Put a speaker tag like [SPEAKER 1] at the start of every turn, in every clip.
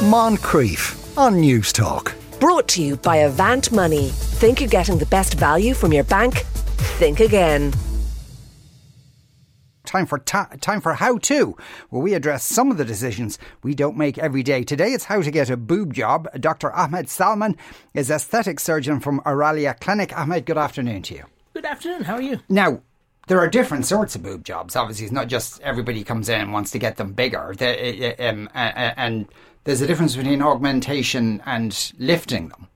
[SPEAKER 1] Moncrieff on Newstalk.
[SPEAKER 2] Brought to you by Avant Money. Think you're getting the best value from your bank? Think again.
[SPEAKER 3] Time for ta- time for how to, where we address some of the decisions we don't make every day. Today it's how to get a boob job. Dr. Ahmed Salman is aesthetic surgeon from Aralia Clinic. Ahmed, good afternoon to you.
[SPEAKER 4] Good afternoon. How are you?
[SPEAKER 3] Now, there are different sorts of boob jobs. Obviously, it's not just everybody comes in and wants to get them bigger. The, um, and there's a difference between augmentation and lifting them.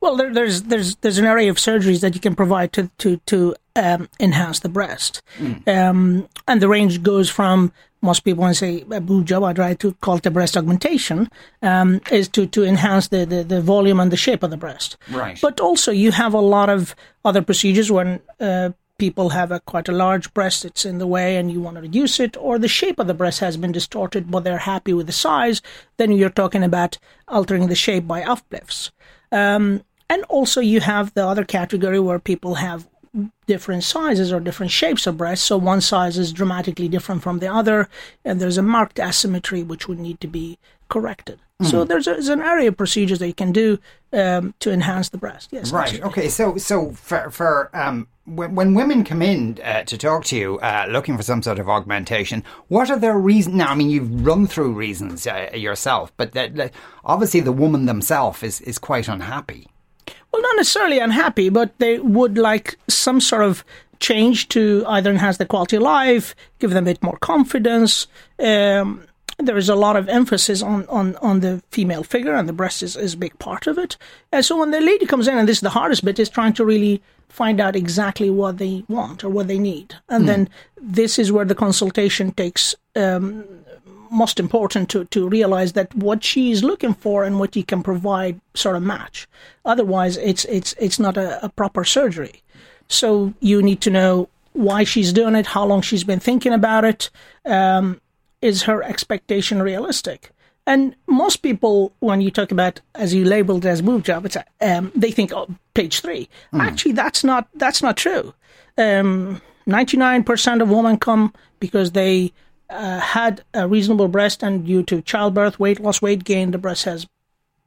[SPEAKER 4] Well, there, there's there's there's an array of surgeries that you can provide to to to um, enhance the breast, mm. um, and the range goes from most people when to say a boob job. I try to call it a breast augmentation, um, is to to enhance the, the the volume and the shape of the breast.
[SPEAKER 3] Right.
[SPEAKER 4] But also you have a lot of other procedures when. Uh, people have a quite a large breast it's in the way and you want to reduce it or the shape of the breast has been distorted but they're happy with the size then you're talking about altering the shape by uplifts um, and also you have the other category where people have different sizes or different shapes of breasts. So one size is dramatically different from the other, and there's a marked asymmetry which would need to be corrected. Mm. So there's, a, there's, an area of procedures that you can do um, to enhance the breast. Yes.
[SPEAKER 3] Right. Absolutely. Okay. So so for for um, when, when women come in uh, to talk to you uh, looking for some sort of augmentation, what are their reasons? Now, I mean, you've run through reasons uh, yourself, but that, obviously the woman themselves is is quite unhappy
[SPEAKER 4] well, not necessarily unhappy, but they would like some sort of change to either enhance their quality of life, give them a bit more confidence. Um, there is a lot of emphasis on, on, on the female figure, and the breast is, is a big part of it. And so when the lady comes in, and this is the hardest bit, is trying to really find out exactly what they want or what they need. And mm. then this is where the consultation takes um, most important to, to realize that what she's looking for and what you can provide sort of match. Otherwise, it's it's it's not a, a proper surgery. So you need to know why she's doing it, how long she's been thinking about it. Um, is her expectation realistic? And most people, when you talk about, as you labeled as boob job, it's um, they think oh, page three. Mm. Actually, that's not that's not true. Um, Ninety-nine percent of women come because they uh, had a reasonable breast and due to childbirth, weight loss, weight gain, the breast has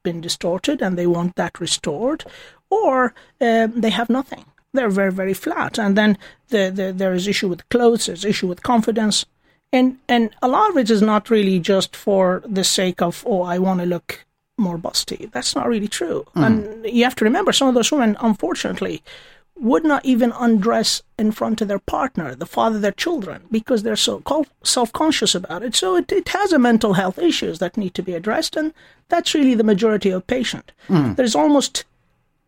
[SPEAKER 4] been distorted and they want that restored, or uh, they have nothing. They're very, very flat. And then the, the, there is issue with clothes, there's issue with confidence. And, and a lot of it is not really just for the sake of, oh, I want to look more busty. That's not really true. Mm. And you have to remember some of those women, unfortunately, would not even undress in front of their partner, the father of their children, because they're so self conscious about it. So it, it has a mental health issues that need to be addressed, and that's really the majority of patient. Mm. There's almost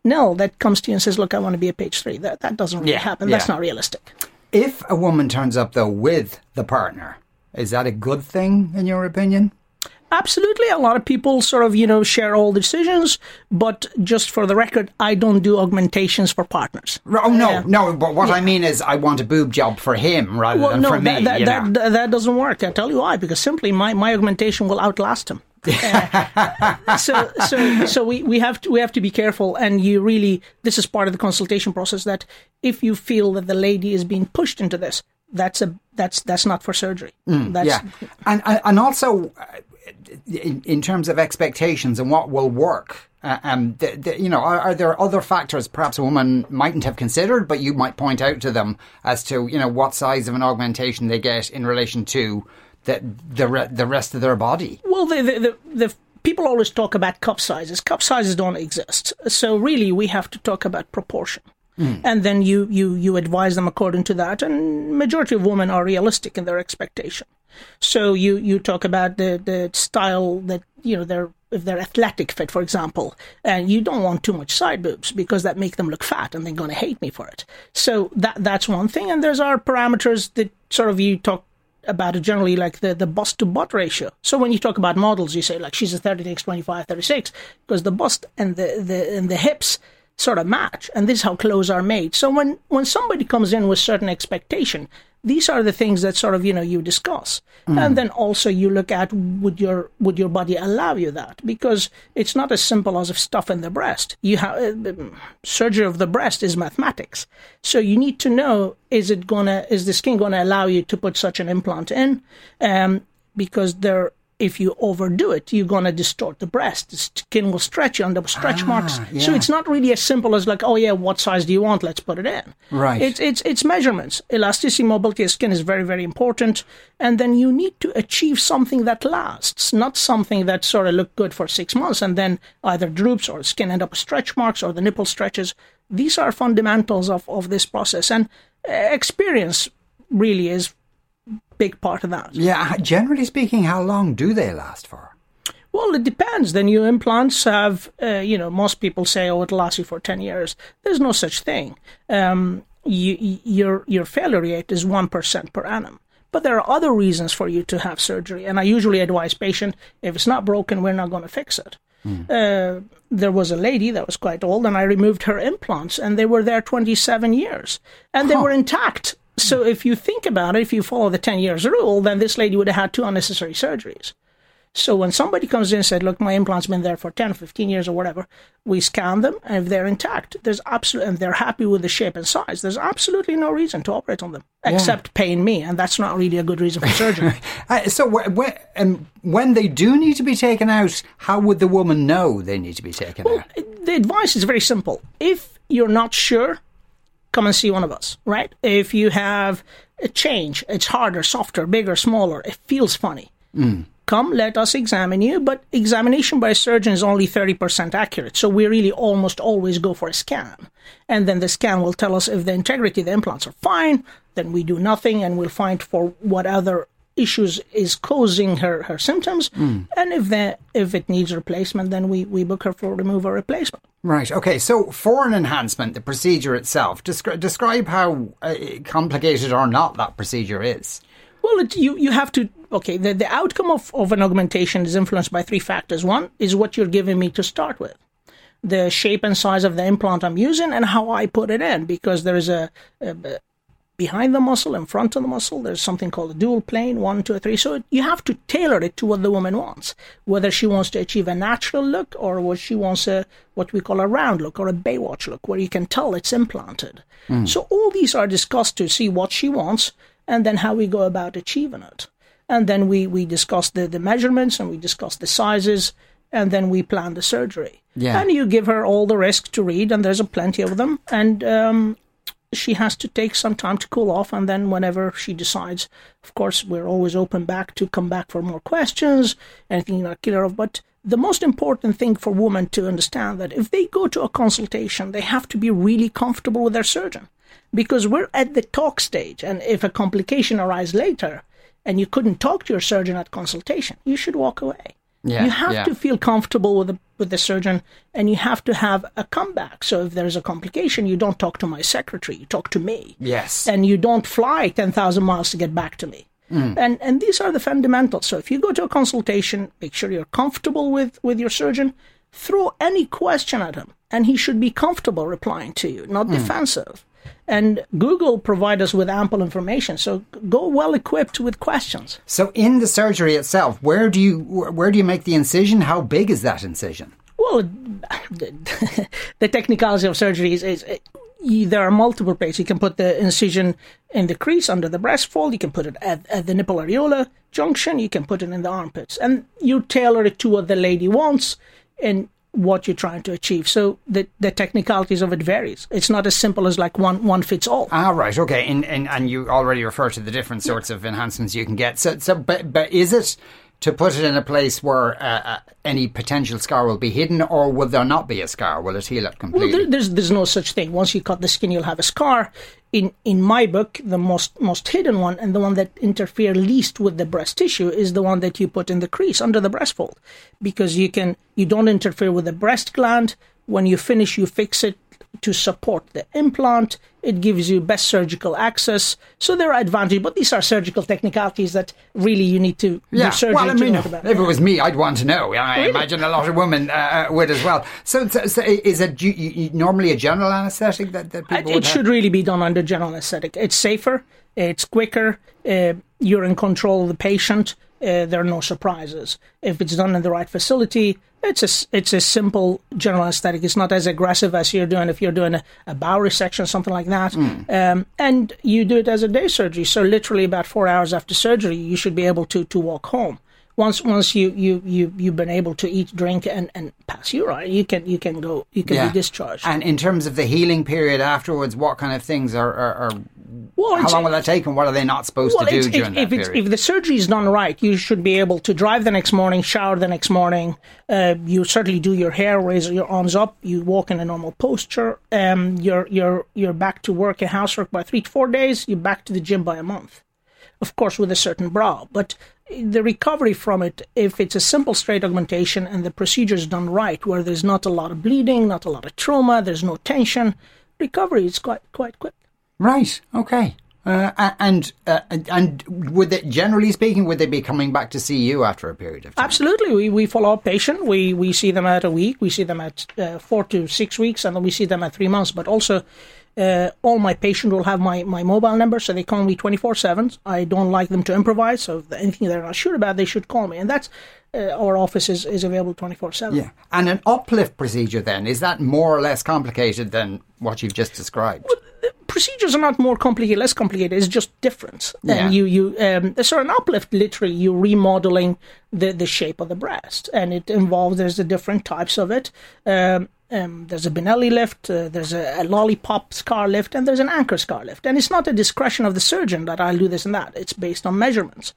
[SPEAKER 4] nil that comes to you and says, "Look, I want to be a page three. That that doesn't really yeah, happen. Yeah. That's not realistic.
[SPEAKER 3] If a woman turns up though with the partner, is that a good thing in your opinion?
[SPEAKER 4] Absolutely. A lot of people sort of, you know, share all decisions, but just for the record, I don't do augmentations for partners.
[SPEAKER 3] Oh, no, uh, no. But what yeah. I mean is I want a boob job for him rather well, than
[SPEAKER 4] no,
[SPEAKER 3] for me.
[SPEAKER 4] That, that, that, that, doesn't work. I'll tell you why. Because simply my, my augmentation will outlast him. Uh, so so so we, we have to we have to be careful and you really this is part of the consultation process that if you feel that the lady is being pushed into this that's a that's that's not for surgery.
[SPEAKER 3] Mm, that's, yeah, and and also in, in terms of expectations and what will work. Uh, um, the, the, you know, are, are, there other factors perhaps a woman mightn't have considered, but you might point out to them as to you know what size of an augmentation they get in relation to the the re- the rest of their body?
[SPEAKER 4] Well, the the, the, the people always talk about cup sizes. Cup sizes don't exist, so really we have to talk about proportion. Mm. And then you, you, you advise them according to that. And majority of women are realistic in their expectation. So you, you talk about the, the style that, you know, they're, if they're athletic fit, for example, and you don't want too much side boobs because that make them look fat and they're going to hate me for it. So that, that's one thing. And there's our parameters that sort of you talk about it generally like the, the bust to butt ratio. So when you talk about models, you say like she's a 36, 25, 36 because the bust and the, the, and the hips sort of match and this is how clothes are made so when when somebody comes in with certain expectation these are the things that sort of you know you discuss. Mm. and then also you look at would your would your body allow you that? Because it's not as simple as if stuff in the breast. You have uh, surgery of the breast is mathematics. So you need to know is it gonna is the skin gonna allow you to put such an implant in? Um, because there if you overdo it, you're going to distort the breast. The skin will stretch you, and there stretch marks. So it's not really as simple as like, oh yeah, what size do you want? Let's put it in.
[SPEAKER 3] Right.
[SPEAKER 4] It's it's it's measurements. Elasticity, mobility of skin is very very important, and then you need to achieve something that lasts, not something that sort of look good for six months and then either droops or skin end up with stretch marks or the nipple stretches. These are fundamentals of of this process, and uh, experience really is big part of that.
[SPEAKER 3] Yeah, generally speaking, how long do they last for?
[SPEAKER 4] Well, it depends. The new implants have, uh, you know, most people say, oh, it'll last you for 10 years. There's no such thing. Um, you, your, your failure rate is 1% per annum. But there are other reasons for you to have surgery. And I usually advise patient, if it's not broken, we're not going to fix it. Uh, there was a lady that was quite old, and I removed her implants, and they were there 27 years, and they were intact. So if you think about it, if you follow the 10 years rule, then this lady would have had two unnecessary surgeries. So when somebody comes in and said, "Look, my implant's been there for 10, 15 years or whatever," we scan them, and if they're intact, there's absolutely and they're happy with the shape and size. There's absolutely no reason to operate on them except pain me, and that's not really a good reason for surgery.
[SPEAKER 3] Uh, so wh- wh- um, when they do need to be taken out, how would the woman know they need to be taken out?
[SPEAKER 4] the advice is very simple. If you're not sure, come and see one of us, right? If you have a change, it's harder, softer, bigger, smaller, it feels funny. Hmm. Come, let us examine you, but examination by a surgeon is only 30% accurate. So we really almost always go for a scan. And then the scan will tell us if the integrity of the implants are fine, then we do nothing and we'll find for what other issues is causing her, her symptoms. And if the, if it needs replacement, then we, we book her for remove or replacement.
[SPEAKER 3] Right. Okay. So for an enhancement, the procedure itself, descri- describe how uh, complicated or not that procedure is.
[SPEAKER 4] Well, it, you you have to okay. The the outcome of, of an augmentation is influenced by three factors. One is what you're giving me to start with, the shape and size of the implant I'm using, and how I put it in. Because there is a, a behind the muscle, in front of the muscle, there's something called a dual plane, one, two, three. So you have to tailor it to what the woman wants, whether she wants to achieve a natural look or what she wants a what we call a round look or a Baywatch look, where you can tell it's implanted. So all these are discussed to see what she wants and then how we go about achieving it. And then we, we discuss the, the measurements and we discuss the sizes and then we plan the surgery.
[SPEAKER 3] Yeah.
[SPEAKER 4] And you give her all the risks to read, and there's a plenty of them. And um, she has to take some time to cool off, and then whenever she decides, of course, we're always open back to come back for more questions, anything you're not clear of. But the most important thing for women to understand that if they go to a consultation, they have to be really comfortable with their surgeon, because we're at the talk stage, and if a complication arises later, and you couldn't talk to your surgeon at consultation, you should walk away.
[SPEAKER 3] Yeah,
[SPEAKER 4] you have
[SPEAKER 3] yeah.
[SPEAKER 4] to feel comfortable with the with the surgeon, and you have to have a comeback. So if there's a complication, you don't talk to my secretary, you talk to me
[SPEAKER 3] Yes.
[SPEAKER 4] and you don't fly 10,000 miles to get back to me. Mm. And and these are the fundamentals. So if you go to a consultation, make sure you're comfortable with with your surgeon. Throw any question at him, and he should be comfortable replying to you, not hmm. defensive. And Google provide us with ample information, so go well equipped with questions.
[SPEAKER 3] so in the surgery itself, where do you where do you make the incision? How big is that incision?
[SPEAKER 4] Well, the, the technicality of surgery is, is eh, you, there are multiple places. You can put the incision in the crease under the breast fold. You can put it at, at the nipple areola junction. You can put it in the armpits, and you tailor it to what the lady wants and what you're trying to achieve. So the the technicalities of it varies. It's not as simple as like one one fits all.
[SPEAKER 3] Ah, right. Okay. And and, and you already refer to the different sorts of enhancements you can get. So so but but is it to put it in a place where uh, uh, any potential scar will be hidden, or will there not be a scar? Will it heal it
[SPEAKER 4] Well,
[SPEAKER 3] completely?
[SPEAKER 4] there, there's there's no such thing. Once you cut the skin, you'll have a scar. In in my book, the most most hidden one and the one that interfere least with the breast tissue is the one that you put in the crease under the breast fold, because you can you don't interfere with the breast gland. When you finish, you fix it to support the implant. It gives you best surgical access. So there are advantages, but these are surgical technicalities that really you need to
[SPEAKER 3] Yeah,
[SPEAKER 4] do surgery
[SPEAKER 3] well, I mean,
[SPEAKER 4] know
[SPEAKER 3] if it was me, I'd want to know. I
[SPEAKER 4] Really?
[SPEAKER 3] imagine a lot of women uh, uh, would as well. So, so, so is it you, you, normally a general anaesthetic that, that
[SPEAKER 4] It,
[SPEAKER 3] people
[SPEAKER 4] it
[SPEAKER 3] would
[SPEAKER 4] should really be done under general anesthetic. It's safer, it's quicker, uh, you're in control of the patient, uh, there are no surprises. If it's done in the right facility, it's a, it's a simple general anesthetic. It's not as aggressive as you're doing if you're doing a, a bowel resection, something like that. Um, and you do it as a day surgery. So, literally, about four hours after surgery, you should be able to, to walk home. Once once you you you you've been able to eat, drink, and and pass urine, you can you can go you can
[SPEAKER 3] Yeah.
[SPEAKER 4] be discharged.
[SPEAKER 3] And in terms of the healing period afterwards, what kind of things are, are, are
[SPEAKER 4] Well,
[SPEAKER 3] how long will that take, and what are they not supposed
[SPEAKER 4] Well,
[SPEAKER 3] to do
[SPEAKER 4] it's,
[SPEAKER 3] during that
[SPEAKER 4] if,
[SPEAKER 3] period?
[SPEAKER 4] if the surgery is done right, you should be able to drive the next morning, shower the next morning. Uh, you certainly do your hair, raise your arms up. You walk in a normal posture. Um, you're you're you're back to work and housework by three to four days. You're back to the gym by a month, of course, with a certain bra. But the recovery from it, if it's a simple straight augmentation and the procedure is done right, where there's not a lot of bleeding, not a lot of trauma, there's no tension, recovery is quite quite quick.
[SPEAKER 3] Right. Okay. Uh, and uh, and would they, generally speaking, would they be coming back to see you after a period of time?
[SPEAKER 4] Absolutely, we, we follow up patient. We we see them at a week. We see them at uh, four to six weeks, and then we see them at three months. But also, uh, all my patients will have my, my mobile number, so they call me twenty four seven. I don't like them to improvise, so anything they're not sure about, they should call me, and that's uh, our office is, is available twenty four seven.
[SPEAKER 3] Yeah. And an uplift procedure then is that more or less complicated than what you've just described?
[SPEAKER 4] procedures are not more complicated, less complicated. It's just different.
[SPEAKER 3] Yeah.
[SPEAKER 4] And you, you, um, so an uplift, literally, you're remodeling the, the shape of the breast, and it involves there's the different types of it. Um, um, there's a Benelli lift, uh, there's a, a lollipop scar lift, and there's an anchor scar lift. And it's not a discretion of the surgeon that I'll do this and that. It's based on measurements.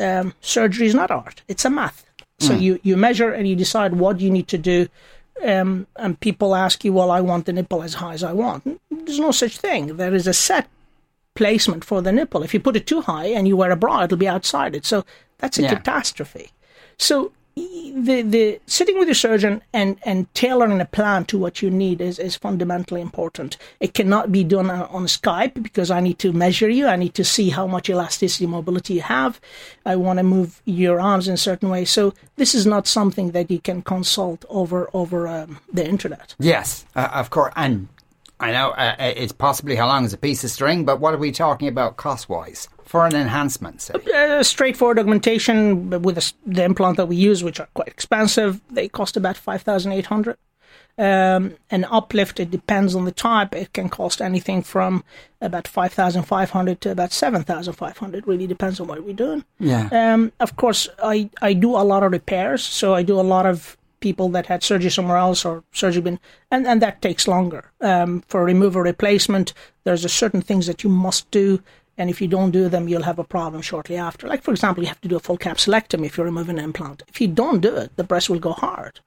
[SPEAKER 4] Um, surgery is not art; it's a math. So you you measure and you decide what you need to do um, and people ask you, well, I want the nipple as high as I want. There's no such thing. There is a set placement for the nipple. If you put it too high and you wear a bra, it'll be outside it. So that's a
[SPEAKER 3] Yeah.
[SPEAKER 4] catastrophe. So the the sitting with your surgeon and and tailoring a plan to what you need is is fundamentally important. It cannot be done on Skype because I need to measure you. I need to see how much elasticity mobility you have. I want to move your arms in a certain way. So this is not something that you can consult over over um, the internet.
[SPEAKER 3] Yes, uh, of course. And I know uh, uh, it's possibly how long is a piece of string, but what are we talking about cost wise for an enhancement? Say?
[SPEAKER 4] uh, straightforward augmentation with the, the implant that we use, which are quite expensive. They cost about five thousand eight hundred. Um, an uplift, it depends on the type. It can cost anything from about five thousand five hundred to about seven thousand five hundred. Really depends on what we're doing.
[SPEAKER 3] Yeah.
[SPEAKER 4] Um, of course, I, I do a lot of repairs, so I do a lot of people that had surgery somewhere else or surgery been, and, and that takes longer. Um, for removal replacement, there's a certain things that you must do, and if you don't do them, you'll have a problem shortly after. Like, for example, you have to do a full capsulectomy if you're removing an implant. If you don't do it, the breast will go hard.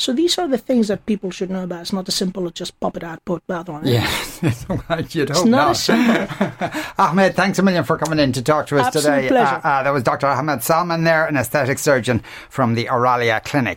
[SPEAKER 4] So these are the things that people should know about. It's not as simple as just pop it out, put bath on it.
[SPEAKER 3] Yeah, you'd hope
[SPEAKER 4] It's not simple.
[SPEAKER 3] Ahmed, thanks a million for coming in to talk to us
[SPEAKER 4] Absolute
[SPEAKER 3] today.
[SPEAKER 4] pleasure.
[SPEAKER 3] Uh, uh, that was Dr. Ahmed Salman there, an aesthetic surgeon from the Aralia Clinic.